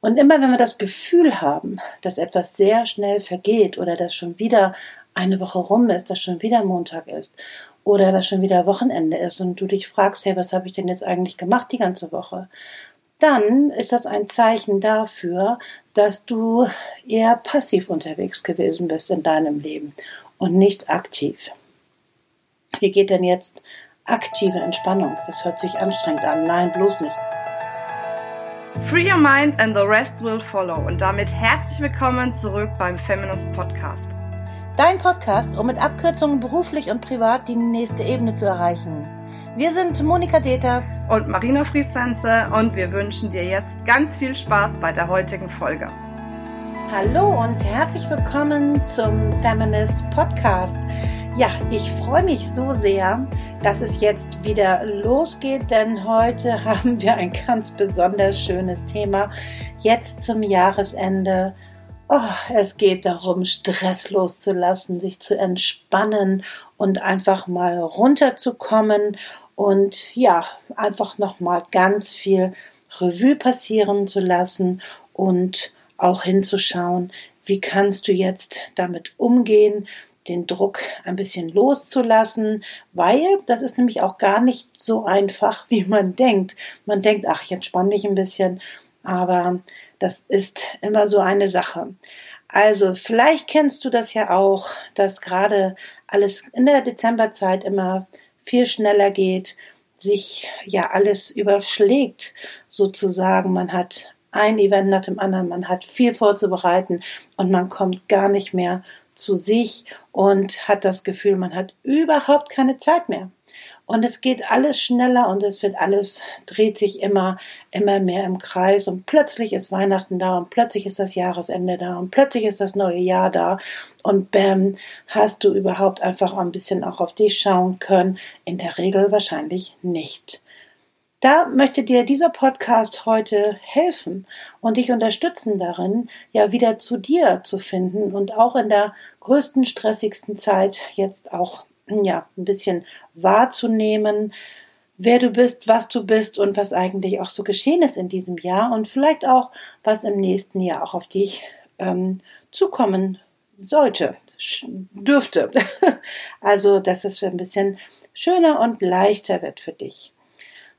Und immer wenn wir das Gefühl haben, dass etwas sehr schnell vergeht oder dass schon wieder eine Woche rum ist, dass schon wieder Montag ist oder dass schon wieder Wochenende ist und du dich fragst, hey, was habe ich denn jetzt eigentlich gemacht die ganze Woche? Dann ist das ein Zeichen dafür, dass du eher passiv unterwegs gewesen bist in deinem Leben und nicht aktiv. Wie geht denn jetzt aktive Entspannung? Das hört sich anstrengend an. Nein, bloß nicht. Free your mind and the rest will follow. Und damit herzlich willkommen zurück beim Feminist Podcast. Dein Podcast, um mit Abkürzungen beruflich und privat die nächste Ebene zu erreichen. Wir sind Monika Deters und Marina Friesense und wir wünschen dir jetzt ganz viel Spaß bei der heutigen Folge. Hallo und herzlich willkommen zum Feminist Podcast. Ja, ich freue mich so sehr, dass es jetzt wieder losgeht, denn heute haben wir ein ganz besonders schönes Thema. Jetzt zum Jahresende. Oh, es geht darum, Stress loszulassen, sich zu entspannen und einfach mal runterzukommen und ja, einfach nochmal ganz viel Revue passieren zu lassen und auch hinzuschauen, wie kannst du jetzt damit umgehen, den Druck ein bisschen loszulassen, weil das ist nämlich auch gar nicht so einfach, wie man denkt. Man denkt, ach, ich entspanne mich ein bisschen, aber das ist immer so eine Sache. Also vielleicht kennst du das ja auch, dass gerade alles in der Dezemberzeit immer viel schneller geht, sich ja alles überschlägt sozusagen. Man hat ein Event nach dem anderen, man hat viel vorzubereiten und man kommt gar nicht mehr zu sich und hat das Gefühl, man hat überhaupt keine Zeit mehr. Und es geht alles schneller und es wird alles, dreht sich immer, immer mehr im Kreis und plötzlich ist Weihnachten da und plötzlich ist das Jahresende da und plötzlich ist das neue Jahr da und bam, hast du überhaupt einfach ein bisschen auch auf dich schauen können? In der Regel wahrscheinlich nicht. Da möchte dir dieser Podcast heute helfen und dich unterstützen darin, ja wieder zu dir zu finden und auch in der größten, stressigsten Zeit jetzt auch ja ein bisschen wahrzunehmen, wer du bist, was du bist und was eigentlich auch so geschehen ist in diesem Jahr und vielleicht auch, was im nächsten Jahr auch auf dich ähm, zukommen sollte, dürfte. also, dass es ein bisschen schöner und leichter wird für dich.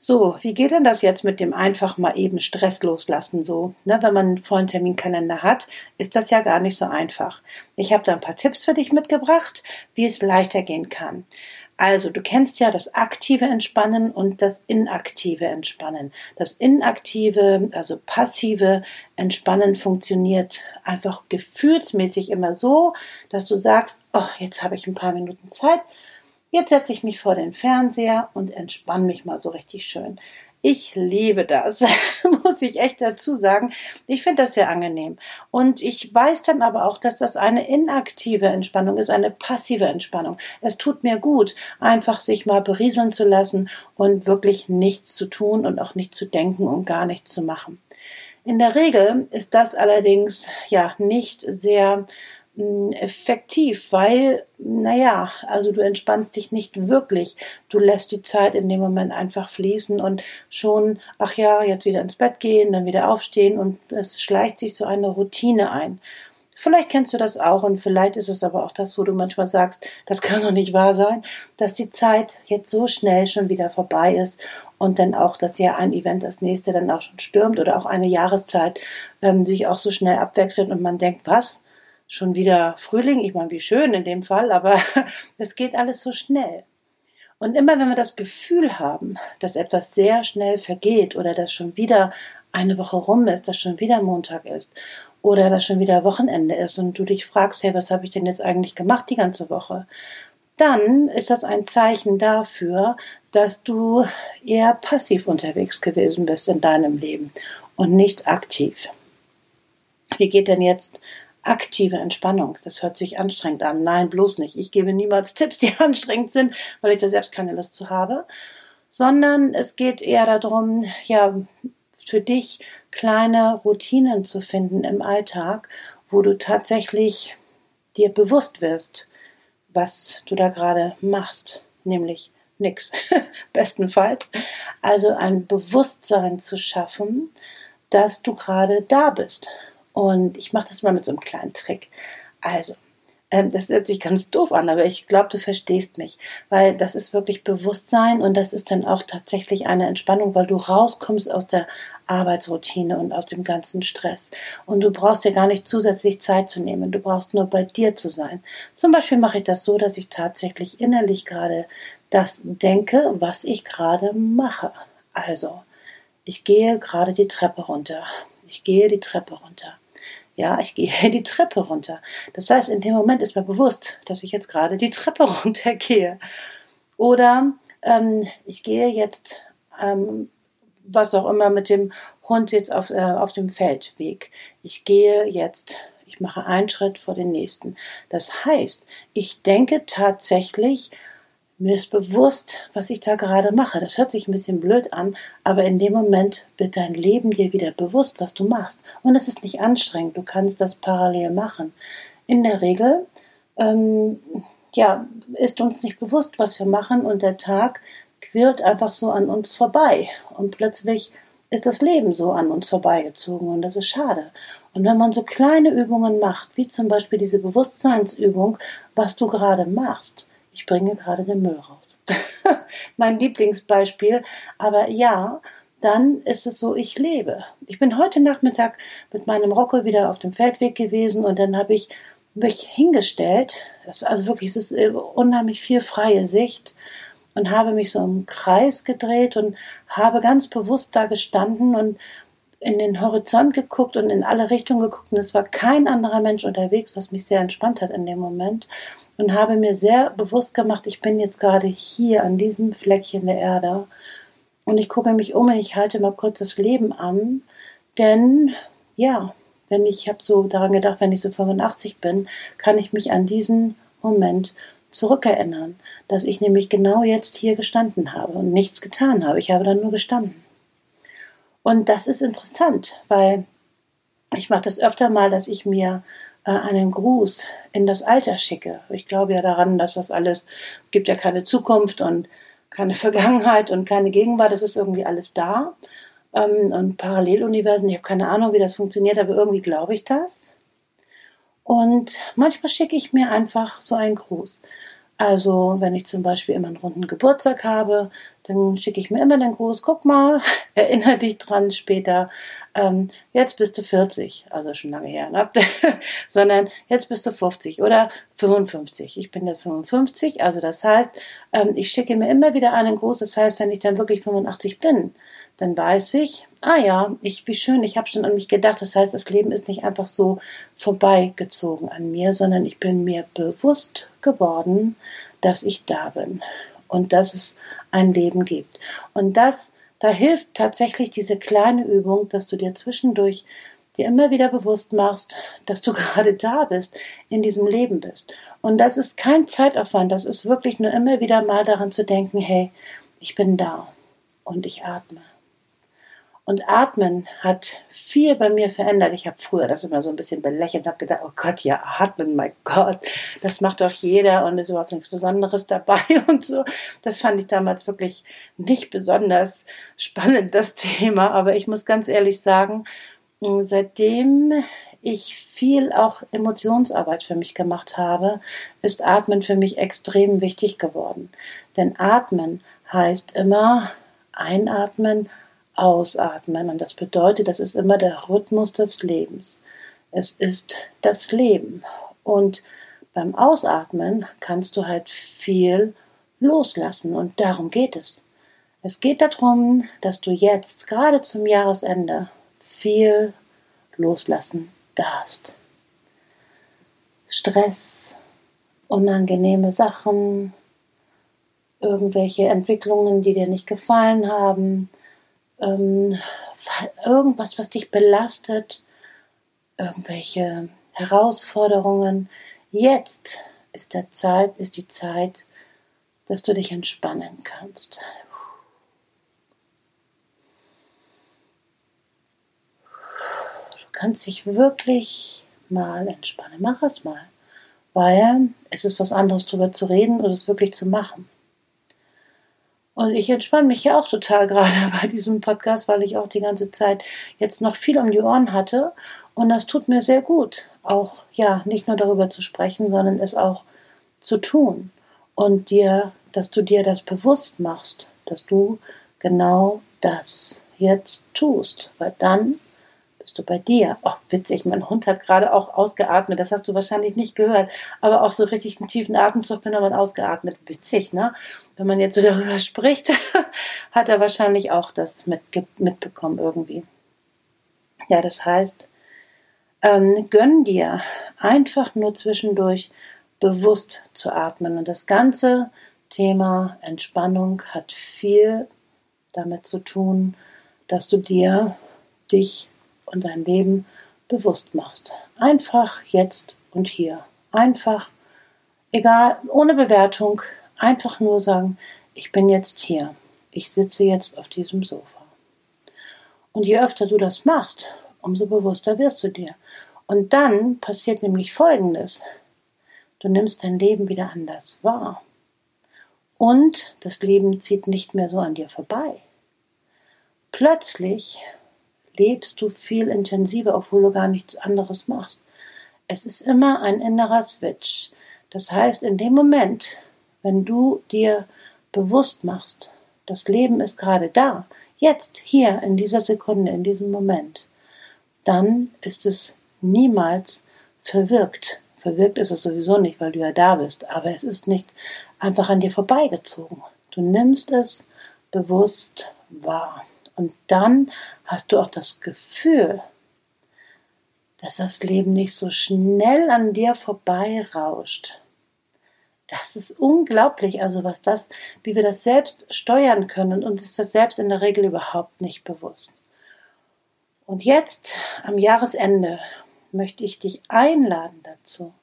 So, wie geht denn das jetzt mit dem einfach mal eben Stress loslassen? So, ne, wenn man einen vollen Terminkalender hat, ist das ja gar nicht so einfach. Ich habe da ein paar Tipps für dich mitgebracht, wie es leichter gehen kann. Also, du kennst ja das aktive Entspannen und das inaktive Entspannen. Das inaktive, also passive Entspannen funktioniert einfach gefühlsmäßig immer so, dass du sagst, oh, jetzt habe ich ein paar Minuten Zeit, Jetzt setze ich mich vor den Fernseher und entspanne mich mal so richtig schön. Ich liebe das, muss ich echt dazu sagen. Ich finde das sehr angenehm. Und ich weiß dann aber auch, dass das eine inaktive Entspannung ist, eine passive Entspannung. Es tut mir gut, einfach sich mal berieseln zu lassen und wirklich nichts zu tun und auch nicht zu denken und gar nichts zu machen. In der Regel ist das allerdings ja nicht sehr effektiv, weil, naja, also du entspannst dich nicht wirklich. Du lässt die Zeit in dem Moment einfach fließen und schon, ach ja, jetzt wieder ins Bett gehen, dann wieder aufstehen und es schleicht sich so eine Routine ein. Vielleicht kennst du das auch und vielleicht ist es aber auch das, wo du manchmal sagst, das kann doch nicht wahr sein, dass die Zeit jetzt so schnell schon wieder vorbei ist und dann auch das Jahr ein Event das nächste dann auch schon stürmt oder auch eine Jahreszeit ähm, sich auch so schnell abwechselt und man denkt, was? Schon wieder Frühling. Ich meine, wie schön in dem Fall, aber es geht alles so schnell. Und immer wenn wir das Gefühl haben, dass etwas sehr schnell vergeht oder dass schon wieder eine Woche rum ist, dass schon wieder Montag ist oder dass schon wieder Wochenende ist und du dich fragst, hey, was habe ich denn jetzt eigentlich gemacht die ganze Woche? Dann ist das ein Zeichen dafür, dass du eher passiv unterwegs gewesen bist in deinem Leben und nicht aktiv. Wie geht denn jetzt aktive Entspannung. Das hört sich anstrengend an. Nein, bloß nicht. Ich gebe niemals Tipps, die anstrengend sind, weil ich da selbst keine Lust zu habe, sondern es geht eher darum, ja, für dich kleine Routinen zu finden im Alltag, wo du tatsächlich dir bewusst wirst, was du da gerade machst, nämlich nix, bestenfalls. Also ein Bewusstsein zu schaffen, dass du gerade da bist. Und ich mache das mal mit so einem kleinen Trick. Also, ähm, das hört sich ganz doof an, aber ich glaube, du verstehst mich, weil das ist wirklich Bewusstsein und das ist dann auch tatsächlich eine Entspannung, weil du rauskommst aus der Arbeitsroutine und aus dem ganzen Stress. Und du brauchst dir gar nicht zusätzlich Zeit zu nehmen, du brauchst nur bei dir zu sein. Zum Beispiel mache ich das so, dass ich tatsächlich innerlich gerade das denke, was ich gerade mache. Also, ich gehe gerade die Treppe runter. Ich gehe die Treppe runter. Ja, ich gehe die Treppe runter. Das heißt, in dem Moment ist mir bewusst, dass ich jetzt gerade die Treppe runtergehe. Oder ähm, ich gehe jetzt, ähm, was auch immer, mit dem Hund jetzt auf, äh, auf dem Feldweg. Ich gehe jetzt, ich mache einen Schritt vor den nächsten. Das heißt, ich denke tatsächlich mir ist bewusst, was ich da gerade mache. Das hört sich ein bisschen blöd an, aber in dem Moment wird dein Leben dir wieder bewusst, was du machst. Und es ist nicht anstrengend, du kannst das parallel machen. In der Regel ähm, ja, ist uns nicht bewusst, was wir machen und der Tag quirlt einfach so an uns vorbei. Und plötzlich ist das Leben so an uns vorbeigezogen und das ist schade. Und wenn man so kleine Übungen macht, wie zum Beispiel diese Bewusstseinsübung, was du gerade machst, ich bringe gerade den Müll raus. mein Lieblingsbeispiel. Aber ja, dann ist es so, ich lebe. Ich bin heute Nachmittag mit meinem Rocco wieder auf dem Feldweg gewesen und dann habe ich mich hingestellt. Also wirklich, es ist äh, unheimlich viel freie Sicht und habe mich so im Kreis gedreht und habe ganz bewusst da gestanden und in den Horizont geguckt und in alle Richtungen geguckt und es war kein anderer Mensch unterwegs, was mich sehr entspannt hat in dem Moment und habe mir sehr bewusst gemacht, ich bin jetzt gerade hier an diesem Fleckchen der Erde und ich gucke mich um und ich halte mal kurz das Leben an, denn ja, wenn ich habe so daran gedacht, wenn ich so 85 bin, kann ich mich an diesen Moment zurückerinnern, dass ich nämlich genau jetzt hier gestanden habe und nichts getan habe. Ich habe dann nur gestanden. Und das ist interessant, weil ich mache das öfter mal, dass ich mir äh, einen Gruß in das Alter schicke. Ich glaube ja daran, dass das alles gibt ja keine Zukunft und keine Vergangenheit und keine Gegenwart. Das ist irgendwie alles da. Ähm, und Paralleluniversen, ich habe keine Ahnung, wie das funktioniert, aber irgendwie glaube ich das. Und manchmal schicke ich mir einfach so einen Gruß. Also, wenn ich zum Beispiel immer einen runden Geburtstag habe, dann schicke ich mir immer den Gruß, guck mal, erinnere dich dran später, ähm, jetzt bist du 40, also schon lange her, ne? sondern jetzt bist du 50 oder 55. Ich bin jetzt 55, also das heißt, ähm, ich schicke mir immer wieder einen Gruß, das heißt, wenn ich dann wirklich 85 bin, dann weiß ich, ah ja, ich, wie schön, ich habe schon an mich gedacht. Das heißt, das Leben ist nicht einfach so vorbeigezogen an mir, sondern ich bin mir bewusst geworden, dass ich da bin und dass es ein Leben gibt. Und das, da hilft tatsächlich diese kleine Übung, dass du dir zwischendurch dir immer wieder bewusst machst, dass du gerade da bist, in diesem Leben bist. Und das ist kein Zeitaufwand, das ist wirklich nur immer wieder mal daran zu denken, hey, ich bin da und ich atme. Und Atmen hat viel bei mir verändert. Ich habe früher das immer so ein bisschen belächelt, habe gedacht, oh Gott, ja, atmen, mein Gott, das macht doch jeder und ist überhaupt nichts Besonderes dabei und so. Das fand ich damals wirklich nicht besonders spannend, das Thema. Aber ich muss ganz ehrlich sagen, seitdem ich viel auch Emotionsarbeit für mich gemacht habe, ist Atmen für mich extrem wichtig geworden. Denn Atmen heißt immer einatmen, ausatmen. Und das bedeutet, das ist immer der Rhythmus des Lebens. Es ist das Leben. Und beim Ausatmen kannst du halt viel loslassen. Und darum geht es. Es geht darum, dass du jetzt, gerade zum Jahresende, viel loslassen darfst. Stress, unangenehme Sachen, irgendwelche Entwicklungen, die dir nicht gefallen haben, ähm, irgendwas, was dich belastet, irgendwelche Herausforderungen. Jetzt ist der Zeit, ist die Zeit, dass du dich entspannen kannst. Du kannst dich wirklich mal entspannen. Mach es mal. Weil es ist was anderes, darüber zu reden oder es wirklich zu machen. Und ich entspanne mich ja auch total gerade bei diesem Podcast, weil ich auch die ganze Zeit jetzt noch viel um die Ohren hatte. Und das tut mir sehr gut, auch ja, nicht nur darüber zu sprechen, sondern es auch zu tun. Und dir, dass du dir das bewusst machst, dass du genau das jetzt tust. Weil dann bist du bei dir. Oh, witzig, mein Hund hat gerade auch ausgeatmet. Das hast du wahrscheinlich nicht gehört. Aber auch so richtig einen tiefen Atemzug genommen und ausgeatmet. Witzig, ne? Wenn man jetzt so darüber spricht, hat er wahrscheinlich auch das mit, mitbekommen irgendwie. Ja, das heißt, ähm, gönn dir einfach nur zwischendurch bewusst zu atmen. Und das ganze Thema Entspannung hat viel damit zu tun, dass du dir dich und dein Leben bewusst machst. Einfach jetzt und hier. Einfach, egal, ohne Bewertung, einfach nur sagen, ich bin jetzt hier. Ich sitze jetzt auf diesem Sofa. Und je öfter du das machst, umso bewusster wirst du dir. Und dann passiert nämlich Folgendes. Du nimmst dein Leben wieder anders wahr. Und das Leben zieht nicht mehr so an dir vorbei. Plötzlich lebst du viel intensiver, obwohl du gar nichts anderes machst. Es ist immer ein innerer Switch. Das heißt, in dem Moment, wenn du dir bewusst machst, das Leben ist gerade da, jetzt, hier, in dieser Sekunde, in diesem Moment, dann ist es niemals verwirkt. Verwirkt ist es sowieso nicht, weil du ja da bist, aber es ist nicht einfach an dir vorbeigezogen. Du nimmst es bewusst wahr. Und dann hast du auch das Gefühl, dass das Leben nicht so schnell an dir vorbeirauscht. Das ist unglaublich, also was das, wie wir das selbst steuern können und uns ist das selbst in der Regel überhaupt nicht bewusst. Und jetzt am Jahresende möchte ich dich einladen dazu,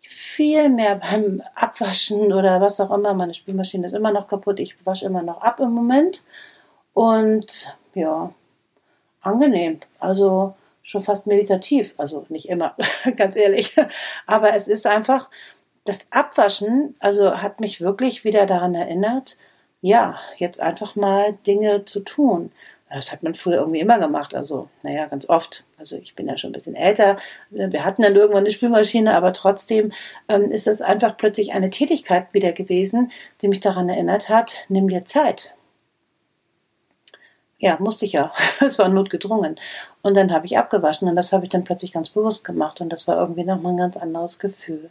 viel mehr beim Abwaschen oder was auch immer, meine Spülmaschine ist immer noch kaputt, ich wasche immer noch ab im Moment und ja, angenehm. Also schon fast meditativ. Also nicht immer, ganz ehrlich. Aber es ist einfach, das Abwaschen, also hat mich wirklich wieder daran erinnert, ja, jetzt einfach mal Dinge zu tun. Das hat man früher irgendwie immer gemacht, also naja, ganz oft. Also ich bin ja schon ein bisschen älter. Wir hatten dann irgendwann eine Spülmaschine, aber trotzdem ähm, ist das einfach plötzlich eine Tätigkeit wieder gewesen, die mich daran erinnert hat, nimm dir Zeit. Ja, musste ich ja. Es war notgedrungen. Und dann habe ich abgewaschen und das habe ich dann plötzlich ganz bewusst gemacht und das war irgendwie nochmal ein ganz anderes Gefühl.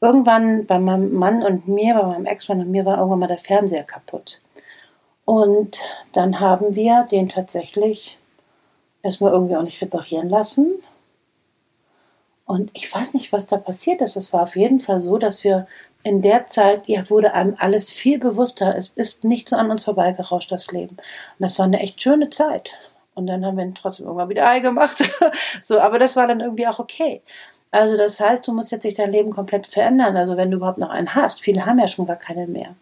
Irgendwann bei meinem Mann und mir, bei meinem Ex-Mann und mir war irgendwann mal der Fernseher kaputt. Und dann haben wir den tatsächlich erstmal irgendwie auch nicht reparieren lassen. Und ich weiß nicht, was da passiert ist. Es war auf jeden Fall so, dass wir in der Zeit ja, wurde einem alles viel bewusster. Es ist nicht so an uns vorbeigerauscht, das Leben. Und das war eine echt schöne Zeit. Und dann haben wir trotzdem irgendwann wieder Ei gemacht. so, aber das war dann irgendwie auch okay. Also das heißt, du musst jetzt sich dein Leben komplett verändern. Also wenn du überhaupt noch einen hast. Viele haben ja schon gar keinen mehr.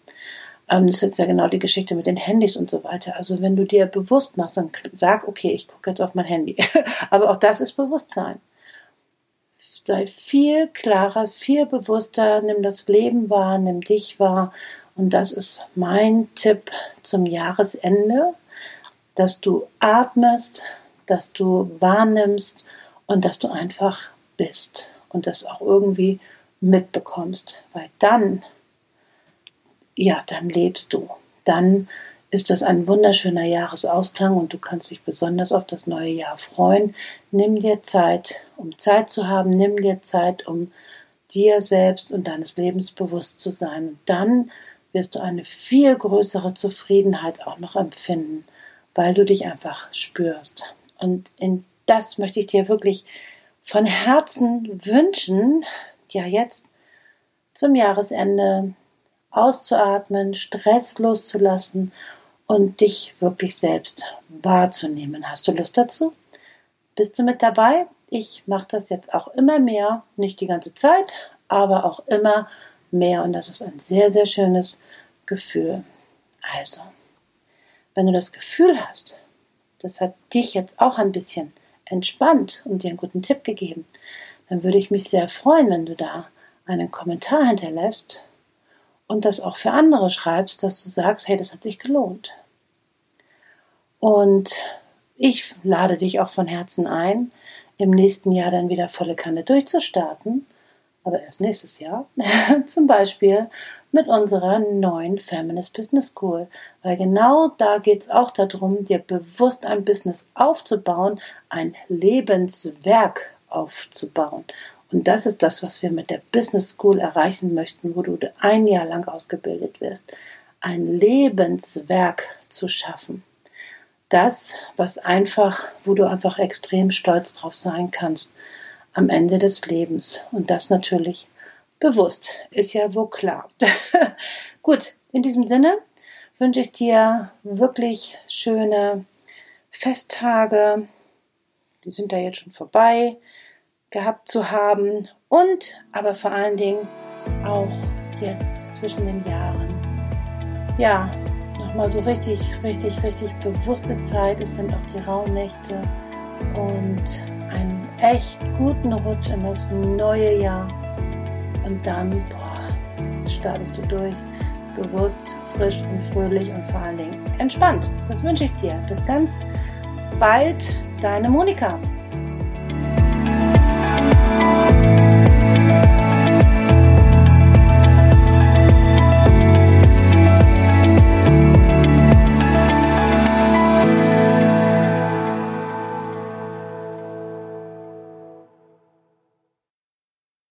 Ähm, das ist jetzt ja genau die Geschichte mit den Handys und so weiter. Also wenn du dir bewusst machst, dann sag, okay, ich gucke jetzt auf mein Handy. aber auch das ist Bewusstsein sei viel klarer, viel bewusster, nimm das Leben wahr, nimm dich wahr. Und das ist mein Tipp zum Jahresende, dass du atmest, dass du wahrnimmst und dass du einfach bist und das auch irgendwie mitbekommst, weil dann, ja, dann lebst du, dann ist das ein wunderschöner Jahresausklang und du kannst dich besonders auf das neue Jahr freuen. Nimm dir Zeit, um Zeit zu haben, nimm dir Zeit, um dir selbst und deines Lebens bewusst zu sein. Und dann wirst du eine viel größere Zufriedenheit auch noch empfinden, weil du dich einfach spürst. Und in das möchte ich dir wirklich von Herzen wünschen, ja jetzt zum Jahresende auszuatmen, Stress loszulassen und dich wirklich selbst wahrzunehmen. Hast du Lust dazu? Bist du mit dabei? Ich mache das jetzt auch immer mehr, nicht die ganze Zeit, aber auch immer mehr und das ist ein sehr, sehr schönes Gefühl. Also, wenn du das Gefühl hast, das hat dich jetzt auch ein bisschen entspannt und dir einen guten Tipp gegeben, dann würde ich mich sehr freuen, wenn du da einen Kommentar hinterlässt und das auch für andere schreibst, dass du sagst, hey, das hat sich gelohnt. Und ich lade dich auch von Herzen ein, im nächsten Jahr dann wieder volle Kanne durchzustarten, aber erst nächstes Jahr, zum Beispiel mit unserer neuen Feminist Business School, weil genau da geht es auch darum, dir bewusst ein Business aufzubauen, ein Lebenswerk aufzubauen. Und das ist das, was wir mit der Business School erreichen möchten, wo du ein Jahr lang ausgebildet wirst, ein Lebenswerk zu schaffen. Das, was einfach, wo du einfach extrem stolz drauf sein kannst am Ende des Lebens. Und das natürlich bewusst, ist ja wohl klar. Gut, in diesem Sinne wünsche ich dir wirklich schöne Festtage. Die sind da jetzt schon vorbei gehabt zu haben und aber vor allen Dingen auch jetzt zwischen den Jahren. Ja, nochmal so richtig, richtig, richtig bewusste Zeit. Es sind auch die Rauhnächte und einen echt guten Rutsch in das neue Jahr. Und dann, boah, startest du durch, bewusst, frisch und fröhlich und vor allen Dingen entspannt. Das wünsche ich dir. Bis ganz bald, deine Monika.